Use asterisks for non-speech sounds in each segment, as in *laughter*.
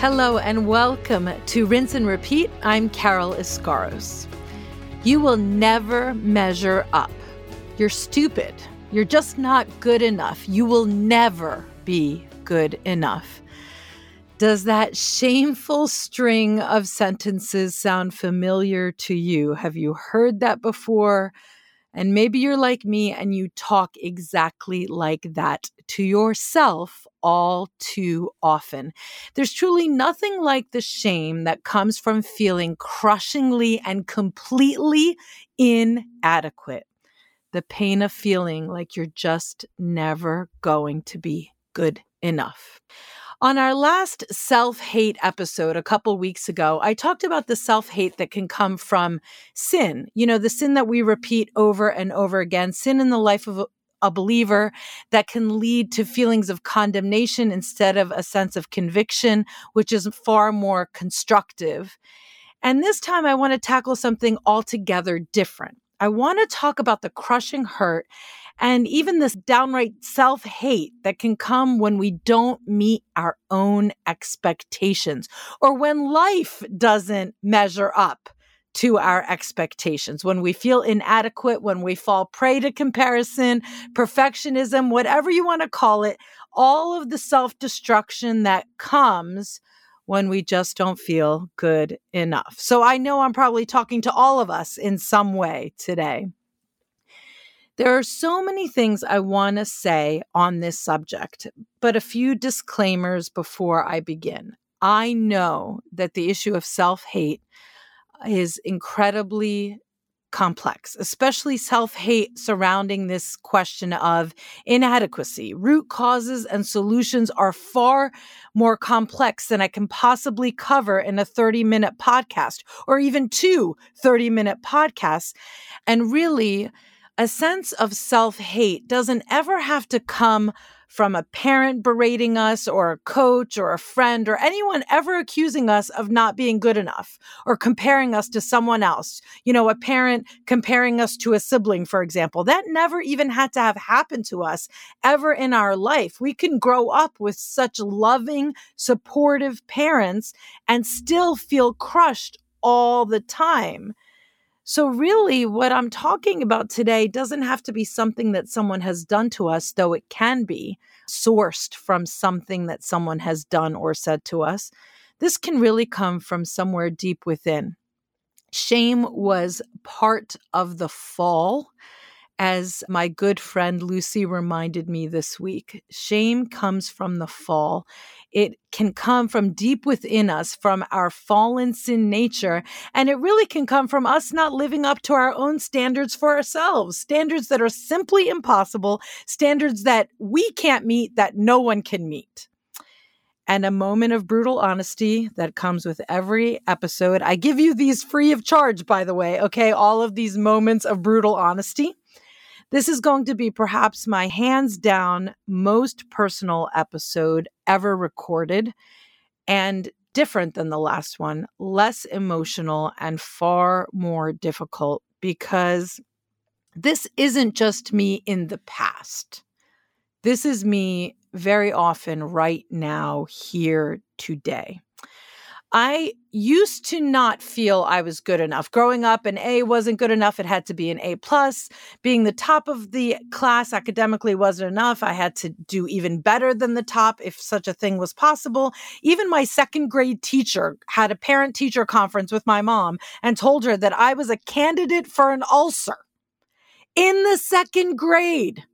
Hello and welcome to Rinse and Repeat. I'm Carol Iscaros. You will never measure up. You're stupid. You're just not good enough. You will never be good enough. Does that shameful string of sentences sound familiar to you? Have you heard that before? And maybe you're like me and you talk exactly like that to yourself all too often. There's truly nothing like the shame that comes from feeling crushingly and completely inadequate. The pain of feeling like you're just never going to be good enough. On our last self hate episode a couple weeks ago, I talked about the self hate that can come from sin. You know, the sin that we repeat over and over again, sin in the life of a believer that can lead to feelings of condemnation instead of a sense of conviction, which is far more constructive. And this time I want to tackle something altogether different. I want to talk about the crushing hurt and even this downright self hate that can come when we don't meet our own expectations or when life doesn't measure up to our expectations, when we feel inadequate, when we fall prey to comparison, perfectionism, whatever you want to call it, all of the self destruction that comes when we just don't feel good enough. So I know I'm probably talking to all of us in some way today. There are so many things I want to say on this subject, but a few disclaimers before I begin. I know that the issue of self hate is incredibly complex, especially self hate surrounding this question of inadequacy. Root causes and solutions are far more complex than I can possibly cover in a 30 minute podcast or even two 30 minute podcasts. And really, a sense of self hate doesn't ever have to come from a parent berating us or a coach or a friend or anyone ever accusing us of not being good enough or comparing us to someone else. You know, a parent comparing us to a sibling, for example. That never even had to have happened to us ever in our life. We can grow up with such loving, supportive parents and still feel crushed all the time. So, really, what I'm talking about today doesn't have to be something that someone has done to us, though it can be sourced from something that someone has done or said to us. This can really come from somewhere deep within. Shame was part of the fall as my good friend Lucy reminded me this week, shame comes from the fall. It can come from deep within us, from our fallen sin nature. And it really can come from us not living up to our own standards for ourselves, standards that are simply impossible, standards that we can't meet, that no one can meet and a moment of brutal honesty that comes with every episode. I give you these free of charge, by the way, okay? All of these moments of brutal honesty. This is going to be perhaps my hands down most personal episode ever recorded and different than the last one, less emotional and far more difficult because this isn't just me in the past. This is me very often right now, here, today. I used to not feel I was good enough. Growing up, an A wasn't good enough. It had to be an A plus. Being the top of the class academically wasn't enough. I had to do even better than the top if such a thing was possible. Even my second grade teacher had a parent teacher conference with my mom and told her that I was a candidate for an ulcer in the second grade.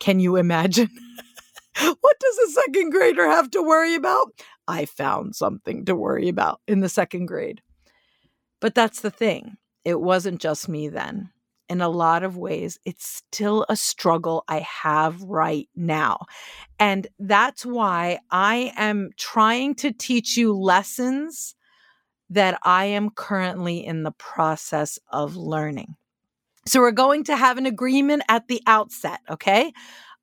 Can you imagine? *laughs* what does a second grader have to worry about? I found something to worry about in the second grade. But that's the thing. It wasn't just me then. In a lot of ways, it's still a struggle I have right now. And that's why I am trying to teach you lessons that I am currently in the process of learning. So, we're going to have an agreement at the outset, okay?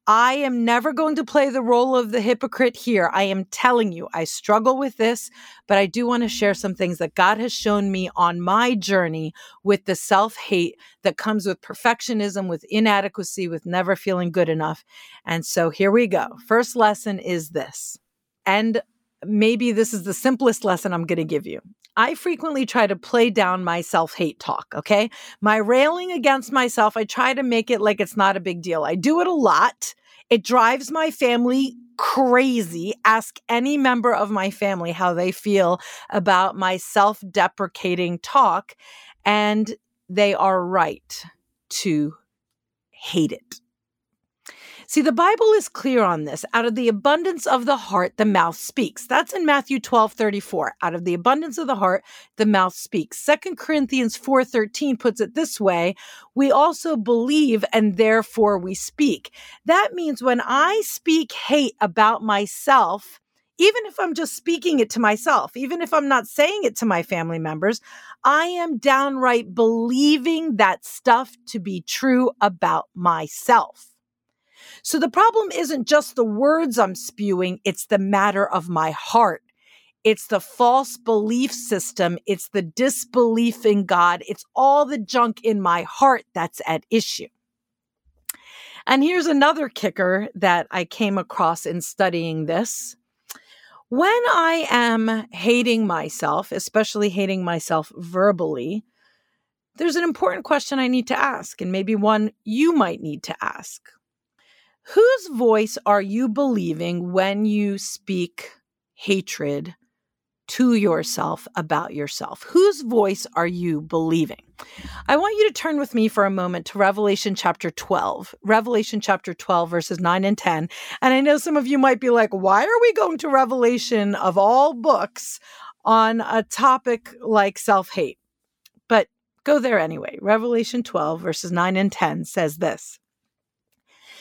I am never going to play the role of the hypocrite here. I am telling you, I struggle with this, but I do want to share some things that God has shown me on my journey with the self hate that comes with perfectionism, with inadequacy, with never feeling good enough. And so here we go. First lesson is this. And maybe this is the simplest lesson I'm going to give you. I frequently try to play down my self hate talk, okay? My railing against myself, I try to make it like it's not a big deal. I do it a lot. It drives my family crazy. Ask any member of my family how they feel about my self deprecating talk, and they are right to hate it. See, the Bible is clear on this. Out of the abundance of the heart, the mouth speaks. That's in Matthew 12, 34. Out of the abundance of the heart, the mouth speaks. Second Corinthians 4, 13 puts it this way. We also believe and therefore we speak. That means when I speak hate about myself, even if I'm just speaking it to myself, even if I'm not saying it to my family members, I am downright believing that stuff to be true about myself. So the problem isn't just the words I'm spewing, it's the matter of my heart. It's the false belief system. It's the disbelief in God. It's all the junk in my heart that's at issue. And here's another kicker that I came across in studying this. When I am hating myself, especially hating myself verbally, there's an important question I need to ask, and maybe one you might need to ask. Whose voice are you believing when you speak hatred to yourself about yourself? Whose voice are you believing? I want you to turn with me for a moment to Revelation chapter 12, Revelation chapter 12, verses 9 and 10. And I know some of you might be like, why are we going to Revelation of all books on a topic like self hate? But go there anyway. Revelation 12, verses 9 and 10 says this.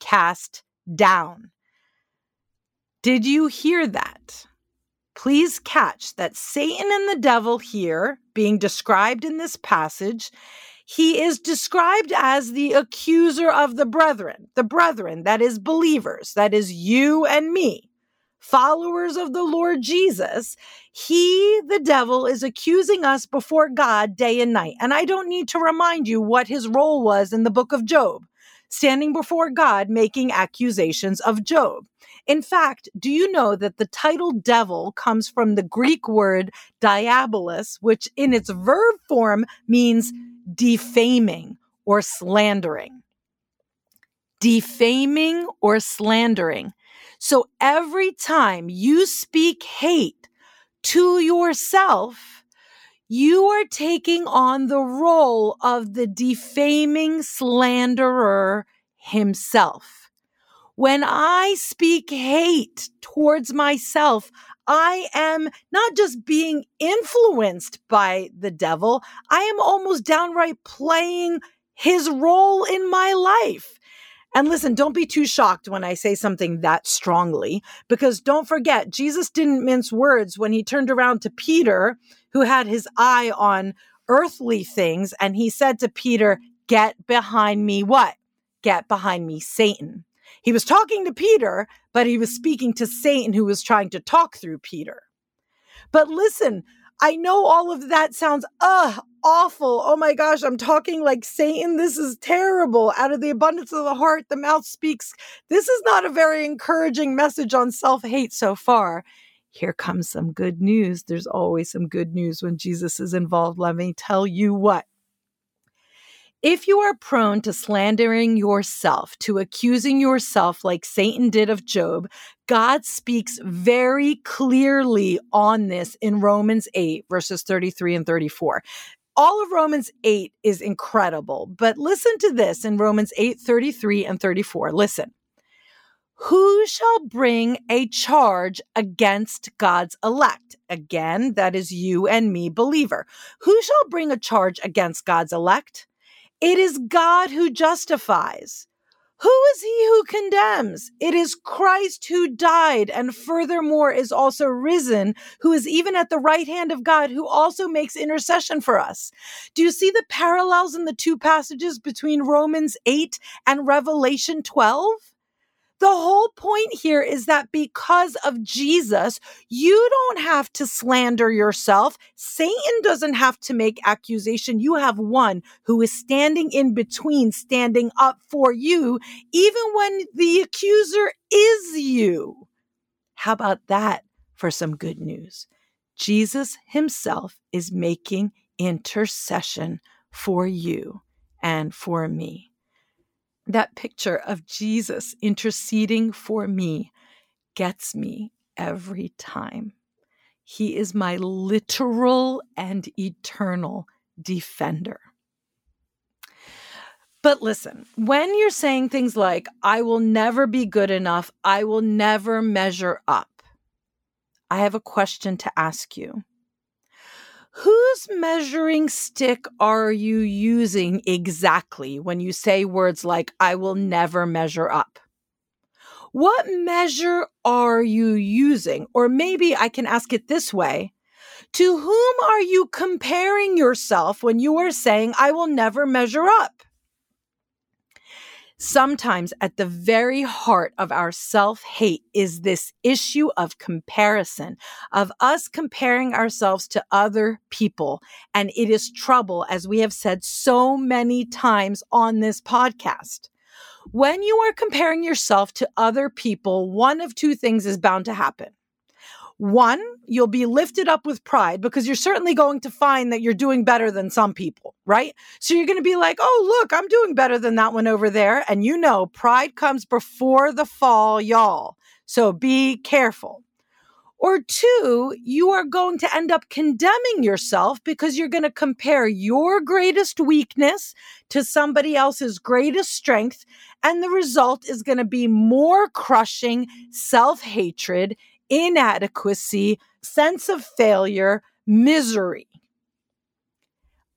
cast down. Did you hear that? Please catch that Satan and the devil here, being described in this passage, he is described as the accuser of the brethren, the brethren, that is believers, that is you and me, followers of the Lord Jesus. He, the devil, is accusing us before God day and night. And I don't need to remind you what his role was in the book of Job standing before God making accusations of Job. In fact, do you know that the title devil comes from the Greek word diabolos, which in its verb form means defaming or slandering? Defaming or slandering. So every time you speak hate to yourself, you are taking on the role of the defaming slanderer himself. When I speak hate towards myself, I am not just being influenced by the devil, I am almost downright playing his role in my life. And listen, don't be too shocked when I say something that strongly, because don't forget, Jesus didn't mince words when he turned around to Peter who had his eye on earthly things. And he said to Peter, Get behind me, what? Get behind me, Satan. He was talking to Peter, but he was speaking to Satan, who was trying to talk through Peter. But listen, I know all of that sounds, uh, awful. Oh my gosh, I'm talking like Satan. This is terrible. Out of the abundance of the heart, the mouth speaks. This is not a very encouraging message on self hate so far here comes some good news. There's always some good news when Jesus is involved. Let me tell you what. If you are prone to slandering yourself, to accusing yourself like Satan did of Job, God speaks very clearly on this in Romans 8, verses 33 and 34 all of Romans 8 is incredible, but listen to this in Romans 8, 33 and 34. Listen. Who shall bring a charge against God's elect? Again, that is you and me, believer. Who shall bring a charge against God's elect? It is God who justifies. Who is he who condemns? It is Christ who died and furthermore is also risen, who is even at the right hand of God, who also makes intercession for us. Do you see the parallels in the two passages between Romans 8 and Revelation 12? The whole point here is that because of Jesus, you don't have to slander yourself. Satan doesn't have to make accusation. You have one who is standing in between, standing up for you, even when the accuser is you. How about that for some good news? Jesus himself is making intercession for you and for me that picture of Jesus interceding for me gets me every time. He is my literal and eternal defender. But listen, when you're saying things like, I will never be good enough, I will never measure up, I have a question to ask you whose measuring stick are you using exactly when you say words like, I will never measure up? What measure are you using? Or maybe I can ask it this way. To whom are you comparing yourself when you are saying, I will never measure up? Sometimes at the very heart of our self hate is this issue of comparison, of us comparing ourselves to other people. And it is trouble, as we have said so many times on this podcast. When you are comparing yourself to other people, one of two things is bound to happen. One, you'll be lifted up with pride because you're certainly going to find that you're doing better than some people, right? So you're going to be like, oh, look, I'm doing better than that one over there. And you know, pride comes before the fall, y'all. So be careful. Or two, you are going to end up condemning yourself because you're going to compare your greatest weakness to somebody else's greatest strength. And the result is going to be more crushing self hatred inadequacy, sense of failure, misery.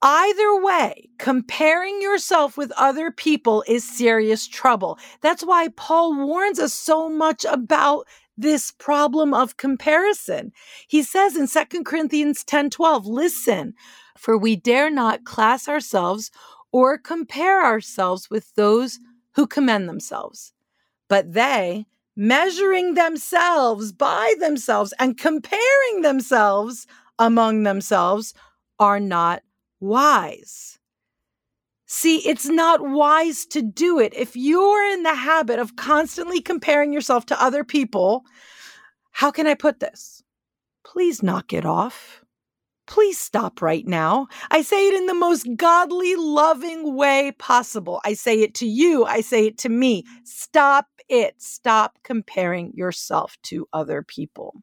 Either way, comparing yourself with other people is serious trouble. That's why Paul warns us so much about this problem of comparison. He says in 2 Corinthians 10 12, listen, for we dare not class ourselves or compare ourselves with those who commend themselves, but they measuring themselves by themselves and comparing themselves among themselves are not wise. See, it's not wise to do it. If you're in the habit of constantly comparing yourself to other people, how can I put this? Please knock it off. Please stop right now. I say it in the most godly, loving way possible. I say it to you. I say it to me. Stop it. Stop comparing yourself to other people.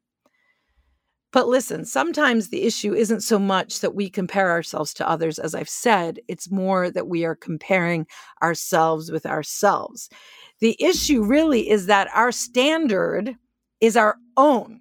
But listen, sometimes the issue isn't so much that we compare ourselves to others, as I've said, it's more that we are comparing ourselves with ourselves. The issue really is that our standard is our own,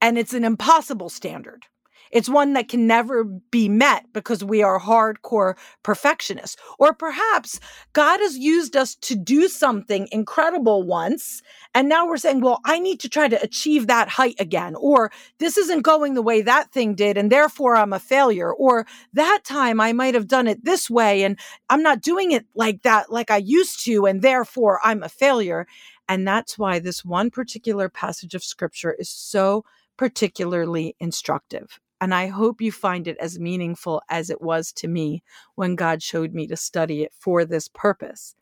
and it's an impossible standard. It's one that can never be met because we are hardcore perfectionists. Or perhaps God has used us to do something incredible once. And now we're saying, well, I need to try to achieve that height again. Or this isn't going the way that thing did. And therefore I'm a failure. Or that time I might have done it this way and I'm not doing it like that, like I used to. And therefore I'm a failure. And that's why this one particular passage of scripture is so particularly instructive. And I hope you find it as meaningful as it was to me when God showed me to study it for this purpose.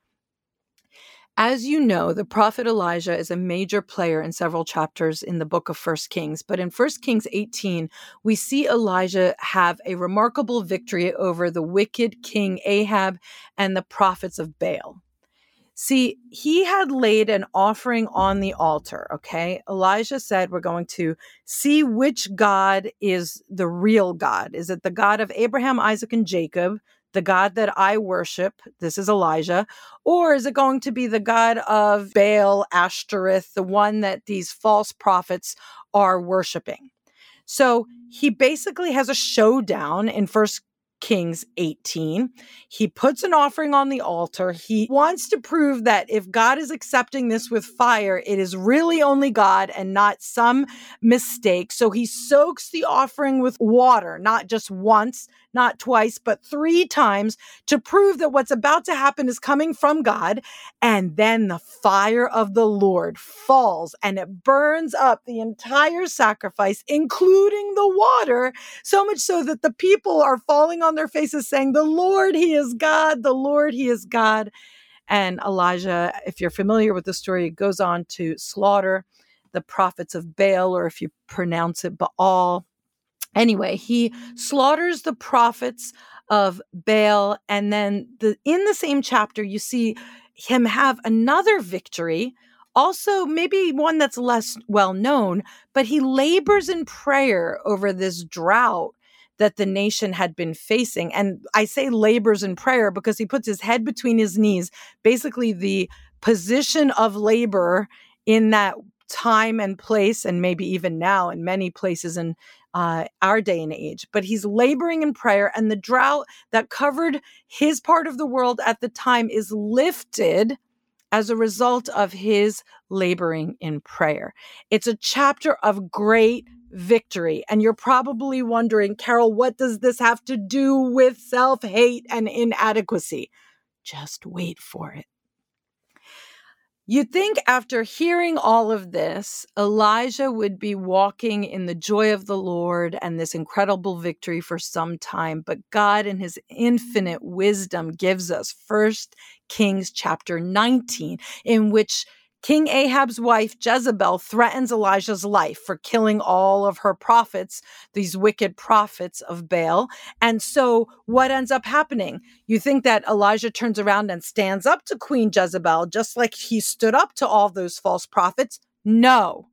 As you know, the prophet Elijah is a major player in several chapters in the book of First Kings. But in First Kings 18, we see Elijah have a remarkable victory over the wicked king Ahab and the prophets of Baal. See, he had laid an offering on the altar. Okay. Elijah said, We're going to see which God is the real God. Is it the God of Abraham, Isaac, and Jacob, the God that I worship? This is Elijah. Or is it going to be the God of Baal, Ashtoreth, the one that these false prophets are worshiping? So he basically has a showdown in First Kings 18. He puts an offering on the altar. He wants to prove that if God is accepting this with fire, it is really only God and not some mistake. So he soaks the offering with water, not just once, not twice, but three times to prove that what's about to happen is coming from God. And then the fire of the Lord falls and it burns up the entire sacrifice, including the water, so much so that the people are falling on their faces saying, The Lord, He is God, the Lord, He is God. And Elijah, if you're familiar with the story, goes on to slaughter the prophets of Baal, or if you pronounce it Baal, Anyway, he slaughters the prophets of Baal. And then the, in the same chapter, you see him have another victory, also maybe one that's less well known, but he labors in prayer over this drought that the nation had been facing. And I say labors in prayer because he puts his head between his knees, basically the position of labor in that time and place, and maybe even now in many places in uh, our day and age. But he's laboring in prayer, and the drought that covered his part of the world at the time is lifted as a result of his laboring in prayer. It's a chapter of great victory. And you're probably wondering, Carol, what does this have to do with self hate and inadequacy? Just wait for it. You'd think after hearing all of this, Elijah would be walking in the joy of the Lord and this incredible victory for some time, but God in his infinite wisdom gives us First Kings chapter 19 in which King Ahab's wife, Jezebel, threatens Elijah's life for killing all of her prophets, these wicked prophets of Baal. And so, what ends up happening? You think that Elijah turns around and stands up to Queen Jezebel, just like he stood up to all those false prophets? No.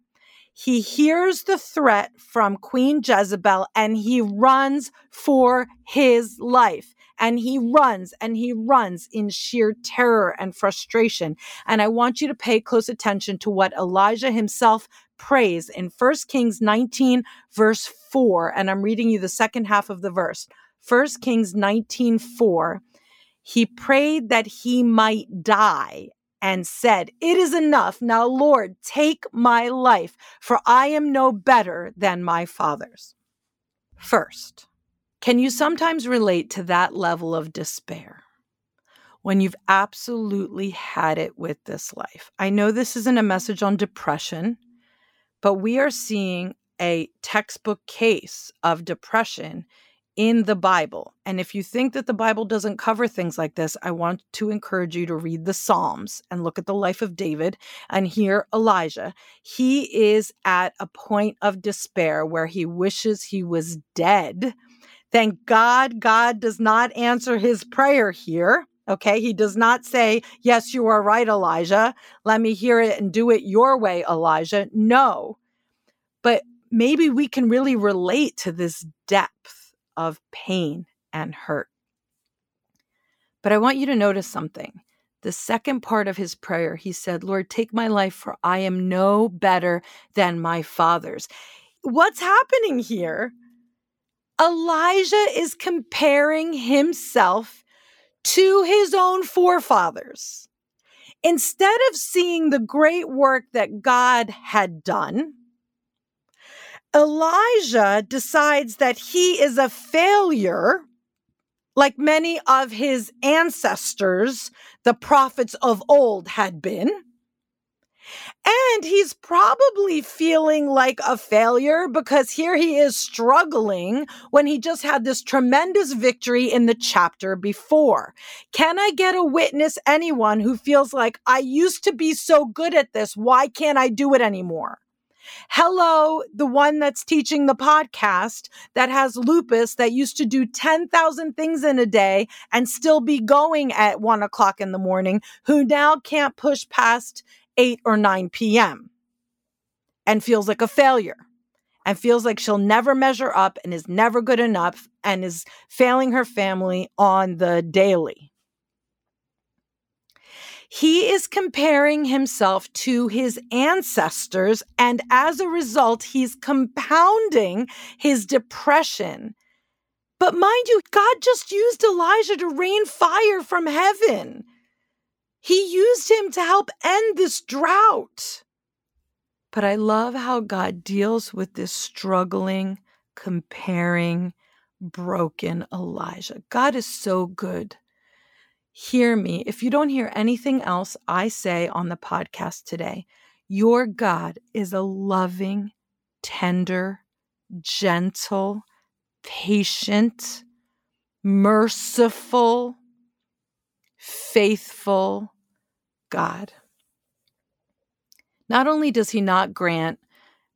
He hears the threat from Queen Jezebel and he runs for his life and he runs and he runs in sheer terror and frustration. And I want you to pay close attention to what Elijah himself prays in 1 Kings 19, verse 4. And I'm reading you the second half of the verse. 1 Kings 19, 4. He prayed that he might die and said, It is enough. Now, Lord, take my life, for I am no better than my fathers. First, can you sometimes relate to that level of despair when you've absolutely had it with this life? I know this isn't a message on depression, but we are seeing a textbook case of depression in the Bible. And if you think that the Bible doesn't cover things like this, I want to encourage you to read the Psalms and look at the life of David and hear Elijah. He is at a point of despair where he wishes he was dead Thank God, God does not answer his prayer here. Okay. He does not say, Yes, you are right, Elijah. Let me hear it and do it your way, Elijah. No. But maybe we can really relate to this depth of pain and hurt. But I want you to notice something. The second part of his prayer, he said, Lord, take my life, for I am no better than my fathers. What's happening here? Elijah is comparing himself to his own forefathers. Instead of seeing the great work that God had done, Elijah decides that he is a failure, like many of his ancestors, the prophets of old, had been. And he's probably feeling like a failure because here he is struggling when he just had this tremendous victory in the chapter before. Can I get a witness, anyone who feels like I used to be so good at this? Why can't I do it anymore? Hello, the one that's teaching the podcast that has lupus that used to do 10,000 things in a day and still be going at one o'clock in the morning, who now can't push past 8 or 9 p.m. and feels like a failure and feels like she'll never measure up and is never good enough and is failing her family on the daily. He is comparing himself to his ancestors, and as a result, he's compounding his depression But mind you, God just used Elijah to rain fire from heaven. He used him to help end this drought. But I love how God deals with this struggling, comparing, broken Elijah. God is so good. Hear me. If you don't hear anything else I say on the podcast today, your God is a loving, tender, gentle, patient, merciful, faithful God. Not only does he not grant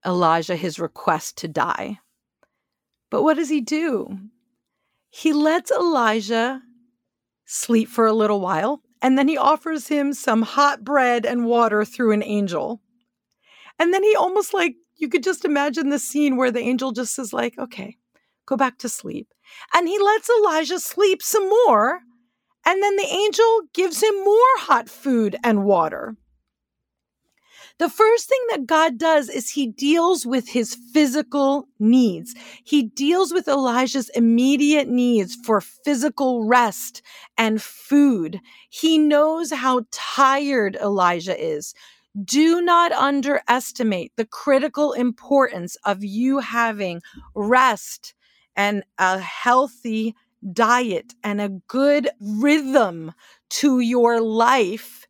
Elijah his request to die, but what does he do? He lets Elijah sleep for a little while, and then he offers him some hot bread and water through an angel. And then he almost like you could just imagine the scene where the angel just is like, okay, go back to sleep. And he lets Elijah sleep some more. And then the angel gives him more hot food and water. The first thing that God does is he deals with his physical needs. He deals with Elijah's immediate needs for physical rest and food. He knows how tired Elijah is. Do not underestimate the critical importance of you having rest and a healthy diet and a good rhythm to your life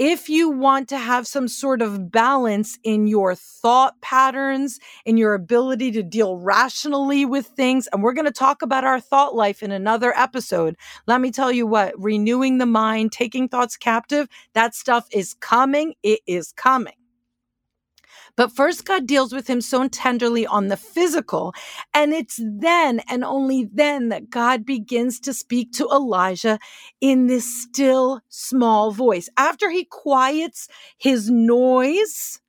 if you want to have some sort of balance in your thought patterns, in your ability to deal rationally with things, and we're going to talk about our thought life in another episode. Let me tell you what, renewing the mind, taking thoughts captive, that stuff is coming. It is coming. But first, God deals with him so tenderly on the physical. And it's then and only then that God begins to speak to Elijah in this still small voice. After he quiets his noise,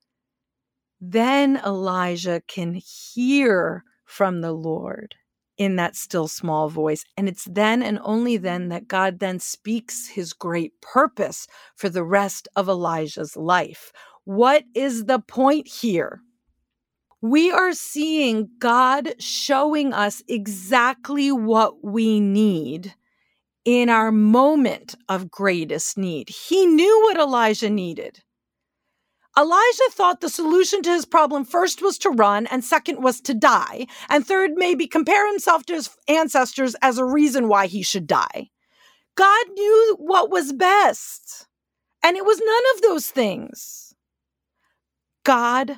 then Elijah can hear from the Lord in that still small voice. And it's then and only then that God then speaks his great purpose for the rest of Elijah's life. What is the point here? We are seeing God showing us exactly what we need in our moment of greatest need. He knew what Elijah needed. Elijah thought the solution to his problem first was to run, and second was to die, and third, maybe compare himself to his ancestors as a reason why he should die. God knew what was best, and it was none of those things. God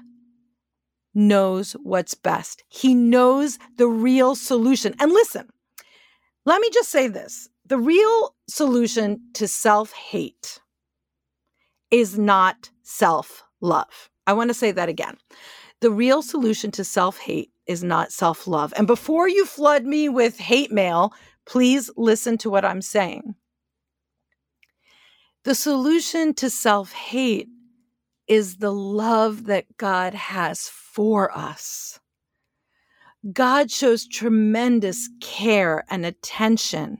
knows what's best. He knows the real solution. And listen, let me just say this the real solution to self hate is not self love. I want to say that again. The real solution to self hate is not self love. And before you flood me with hate mail, please listen to what I'm saying. The solution to self hate is the love that God has for us. God shows tremendous care and attention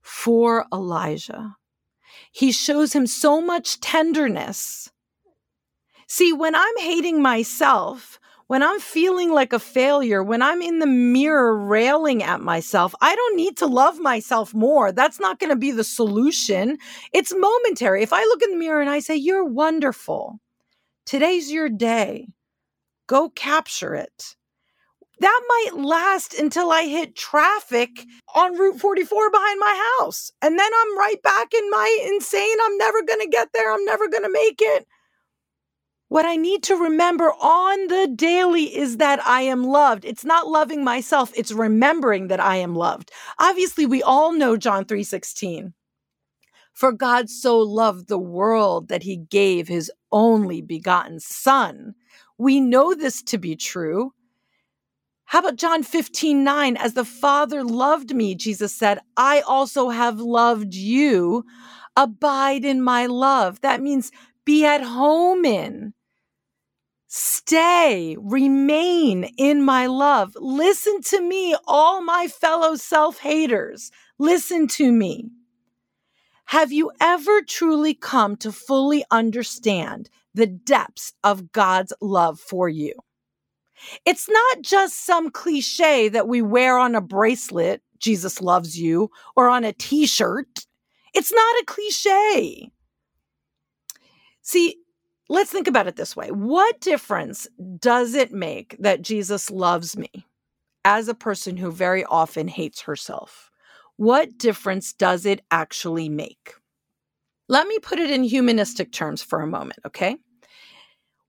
for Elijah. He shows him so much tenderness. See, when I'm hating myself, when I'm feeling like a failure, when I'm in the mirror railing at myself, I don't need to love myself more. That's not going to be the solution. It's momentary. If I look in the mirror and I say, You're wonderful, Today's your day. Go capture it. That might last until I hit traffic on Route 44 behind my house. And then I'm right back in my insane, I'm never going to get there, I'm never going to make it. What I need to remember on the daily is that I am loved. It's not loving myself, it's remembering that I am loved. Obviously, we all know John 3:16. For God so loved the world that he gave his only begotten Son. We know this to be true. How about John 15, 9? As the Father loved me, Jesus said, I also have loved you. Abide in my love. That means be at home in. Stay, remain in my love. Listen to me, all my fellow self haters. Listen to me. Have you ever truly come to fully understand the depths of God's love for you? It's not just some cliche that we wear on a bracelet Jesus loves you or on a t shirt. It's not a cliche. See, let's think about it this way What difference does it make that Jesus loves me as a person who very often hates herself? What difference does it actually make? Let me put it in humanistic terms for a moment, okay?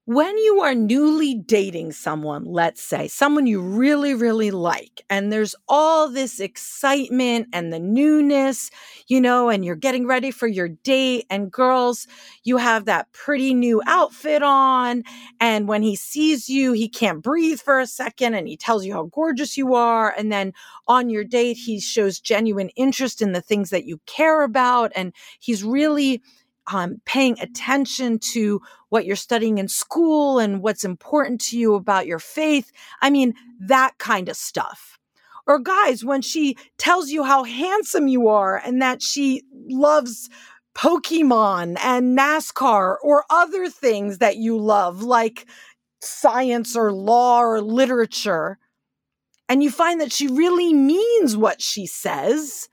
When you are newly dating someone, let's say someone you really, really like, and there's all this excitement and the newness, you know, and you're getting ready for your date, and girls, you have that pretty new outfit on. And when he sees you, he can't breathe for a second and he tells you how gorgeous you are. And then on your date, he shows genuine interest in the things that you care about. And he's really, um, paying attention to what you're studying in school and what's important to you about your faith. I mean, that kind of stuff. Or, guys, when she tells you how handsome you are and that she loves Pokemon and NASCAR or other things that you love, like science or law or literature, and you find that she really means what she says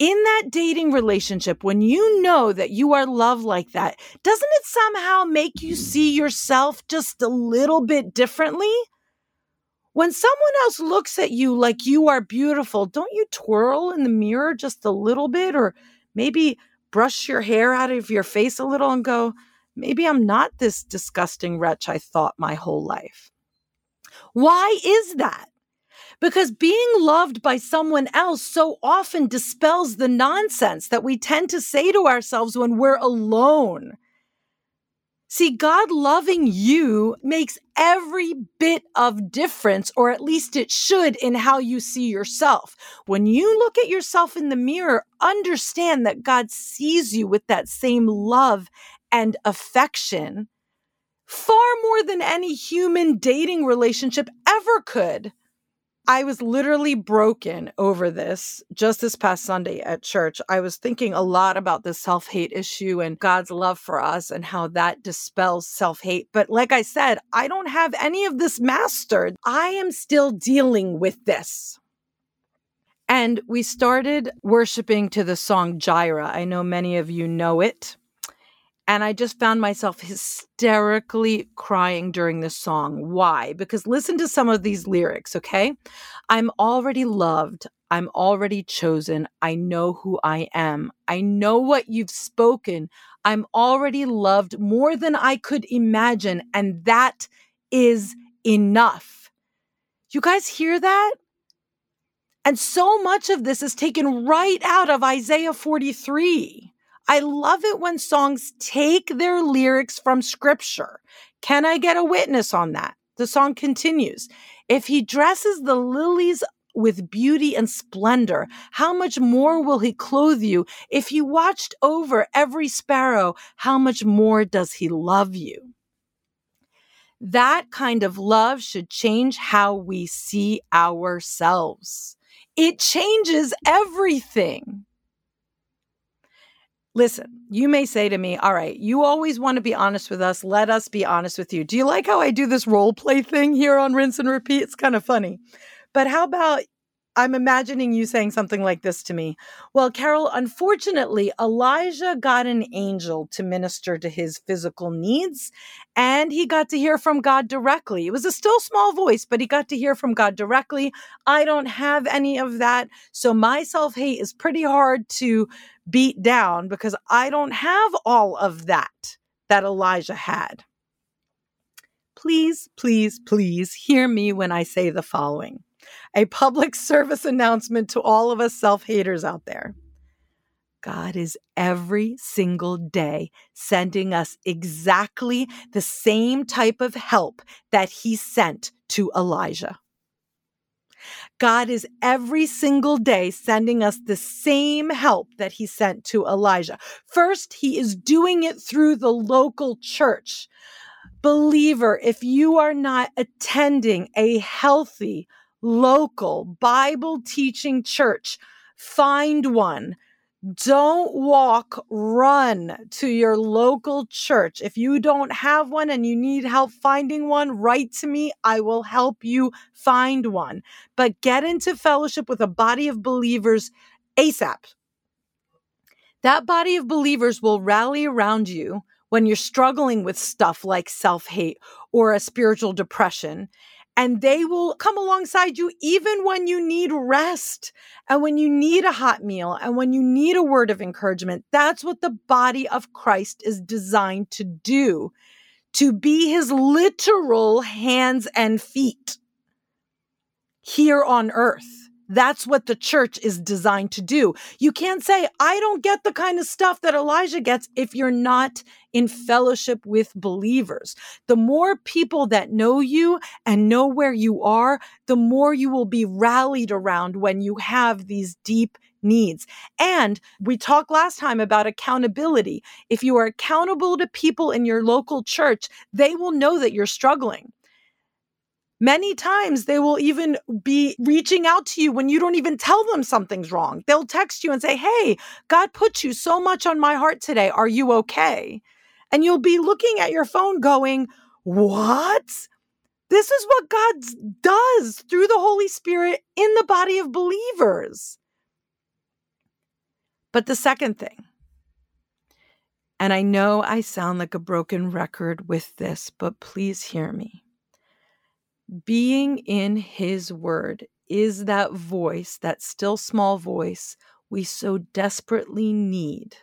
in that dating relationship, when you know that you are loved like that, doesn't it somehow make you see yourself just a little bit differently? When someone else looks at you like you are beautiful, don't you twirl in the mirror just a little bit or maybe brush your hair out of your face a little and go, maybe I'm not this disgusting wretch I thought my whole life? Why is that? Because being loved by someone else so often dispels the nonsense that we tend to say to ourselves when we're alone. See, God loving you makes every bit of difference, or at least it should, in how you see yourself. When you look at yourself in the mirror, understand that God sees you with that same love and affection far more than any human dating relationship ever could. I was literally broken over this just this past Sunday at church. I was thinking a lot about the self hate issue and God's love for us and how that dispels self hate. But like I said, I don't have any of this mastered. I am still dealing with this. And we started worshiping to the song Jireh. I know many of you know it. And I just found myself hysterically crying during this song. Why? Because listen to some of these lyrics, okay? I'm already loved. I'm already chosen. I know who I am. I know what you've spoken. I'm already loved more than I could imagine. And that is enough. You guys hear that? And so much of this is taken right out of Isaiah 43. I love it when songs take their lyrics from scripture. Can I get a witness on that? The song continues. If he dresses the lilies with beauty and splendor, how much more will he clothe you? If he watched over every sparrow, how much more does he love you? That kind of love should change how we see ourselves. It changes everything. Listen, you may say to me, All right, you always want to be honest with us. Let us be honest with you. Do you like how I do this role play thing here on Rinse and Repeat? It's kind of funny. But how about I'm imagining you saying something like this to me. Well, Carol, unfortunately, Elijah got an angel to minister to his physical needs, and he got to hear from God directly. It was a still small voice, but he got to hear from God directly. I don't have any of that. So my self hate is pretty hard to beat down because I don't have all of that that Elijah had. Please, please, please hear me when I say the following a public *laughs* service announcement to all of us self haters out there. God is every single day sending us exactly the same type of help that he sent to Elijah. God is every single day sending us the same help that he sent to Elijah. First, he is doing it through the local church. Believer, if you are not attending a healthy, local Bible teaching church, find one. Don't walk, run to your local church. If you don't have one and you need help finding one, write to me. I will help you find one. But get into fellowship with a body of believers ASAP. That body of believers will rally around you when you're struggling with stuff like self hate or a spiritual depression and they will come alongside you even when you need rest and when you need a hot meal and when you need a word of encouragement. That's what the body of Christ is designed to do to be his literal hands and feet here on earth. That's what the church is designed to do. You can't say, I don't get the kind of stuff that Elijah gets if you're not in fellowship with believers. The more people that know you and know where you are, the more you will be rallied around when you have these deep needs. And we talked last time about accountability. If you are accountable to people in your local church, they will know that you're struggling. Many times they will even be reaching out to you when you don't even tell them something's wrong. They'll text you and say, Hey, God put you so much on my heart today. Are you okay? And you'll be looking at your phone going, What? This is what God does through the Holy Spirit in the body of believers. But the second thing, and I know I sound like a broken record with this, but please hear me being in his word is that voice, that still small voice we so desperately need.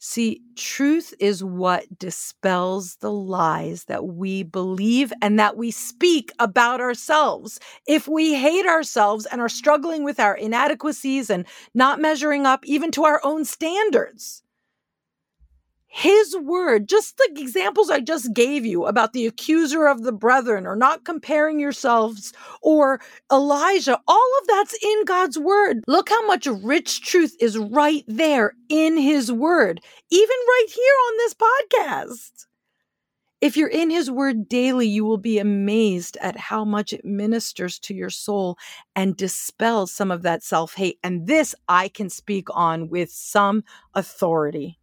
See, truth is what dispels the lies that we believe and that we speak about ourselves. If we hate ourselves and are struggling with our inadequacies and not measuring up even to our own standards, his word, just the examples I just gave you about the accuser of the brethren or not comparing yourselves or Elijah, all of that's in God's word. Look how much rich truth is right there in his word, even right here on this podcast. If you're in his word daily, you will be amazed at how much it ministers to your soul and dispels some of that self hate. And this I can speak on with some authority.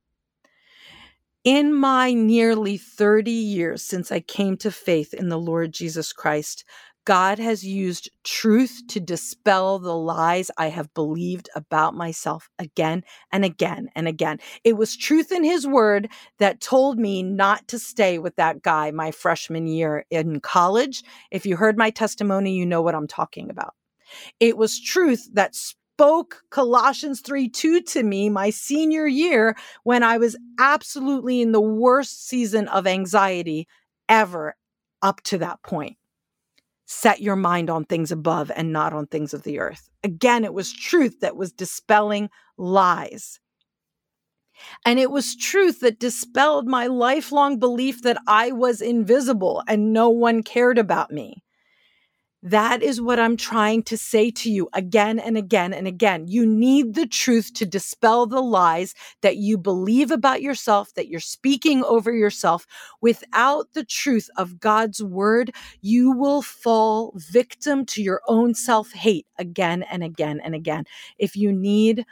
In my nearly 30 years since I came to faith in the Lord Jesus Christ, God has used truth to dispel the lies I have believed about myself again and again and again. It was truth in His Word that told me not to stay with that guy my freshman year in college. If you heard my testimony, you know what I'm talking about. It was truth that spoke Colossians 3 2 to me my senior year when I was absolutely in the worst season of anxiety ever up to that point. Set your mind on things above and not on things of the earth. Again, it was truth that was dispelling lies. And it was truth that dispelled my lifelong belief that I was invisible and no one cared about me. That is what I'm trying to say to you again and again and again. You need the truth to dispel the lies that you believe about yourself, that you're speaking over yourself. Without the truth of God's word, you will fall victim to your own self hate again and again and again. If you need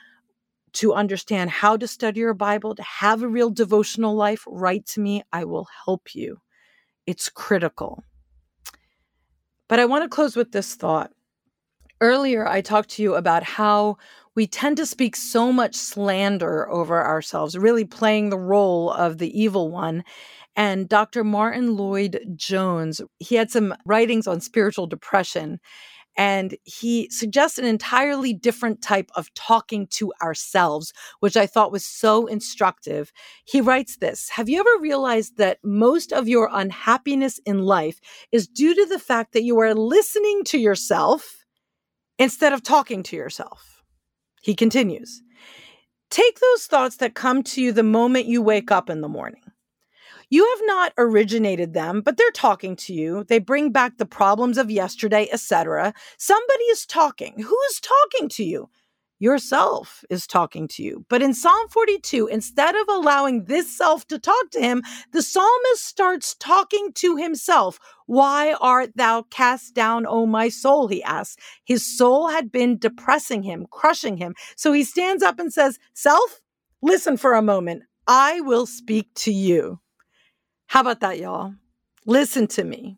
to understand how to study your Bible, to have a real devotional life, write to me. I will help you. It's critical. But I want to close with this thought. Earlier, I talked to you about how we tend to speak so much slander over ourselves, really playing the role of the evil one. And Dr. Martyn Lloyd-Jones, he had some writings on spiritual depression. And he suggests an entirely different type of talking to ourselves, which I thought was so instructive. He writes this Have you ever realized that most of your unhappiness in life is due to the fact that you are listening to yourself instead of talking to yourself? He continues Take those thoughts that come to you the moment you wake up in the morning. You have not originated them, but they're talking to you. They bring back the problems of yesterday, etc. Somebody is talking. Who is talking to you? yourself is talking to you. But in Psalm 42, instead of allowing this self to talk to him, the psalmist starts talking to himself. Why art thou cast down, O my soul? He asks. His soul had been depressing him, crushing him. So he stands up and says, Self, listen for a moment. I will speak to you. How about that, y'all? Listen to me.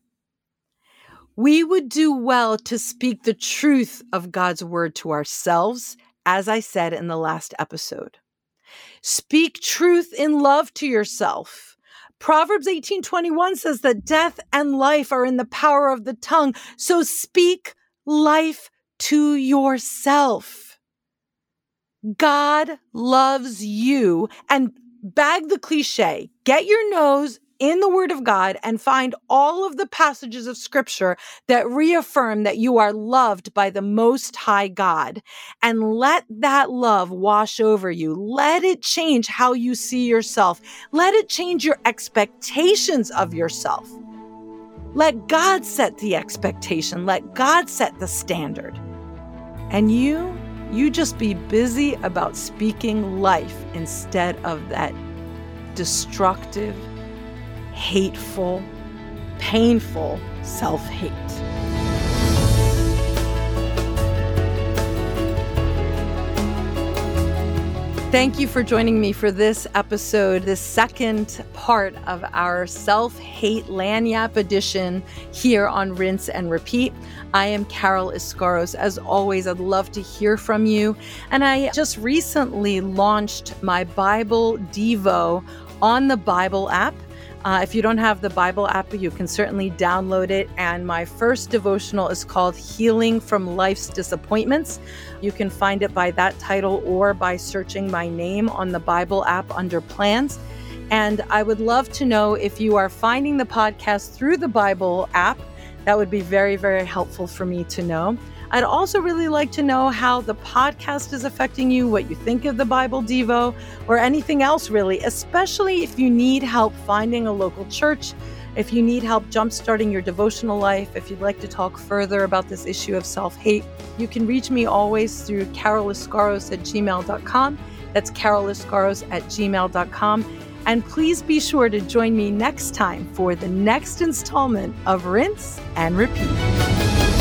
We would do well to speak the truth of God's word to ourselves as I said in the last episode. Speak truth in love to yourself. Proverbs 18:21 says that death and life are in the power of the tongue. So speak life to yourself. God loves you and bag the cliche. Get your nose in the Word of God and find all of the passages of Scripture that reaffirm that you are loved by the Most High God. And let that love wash over you. Let it change how you see yourself. Let it change your expectations of yourself. Let God set the expectation. Let God set the standard. And you, you just be busy about speaking life instead of that destructive, hateful, painful self hate. Thank you for joining me for this episode, this second part of our self hate lagniappe edition here on Rinse and Repeat. I am Carol Iscaros. As always, I'd love to hear from you. And I just recently launched my Bible Devo on the Bible app. Uh, if you don't have the Bible app, you can certainly download it. And my first devotional is called Healing from Life's Disappointments. You can find it by that title or by searching my name on the Bible app under plans. And I would love to know if you are finding the podcast through the Bible app. That would be very, very helpful for me to know. I'd also really like to know how the podcast is affecting you, what you think of the Bible Devo, or anything else really, especially if you need help finding a local church, if you need help jumpstarting your devotional life, if you'd like to talk further about this issue of self hate, you can reach me always through caroliscaros at gmail.com. That's caroliscaros at gmail.com. And please be sure to join me next time for the next installment of Rinse and Repeat.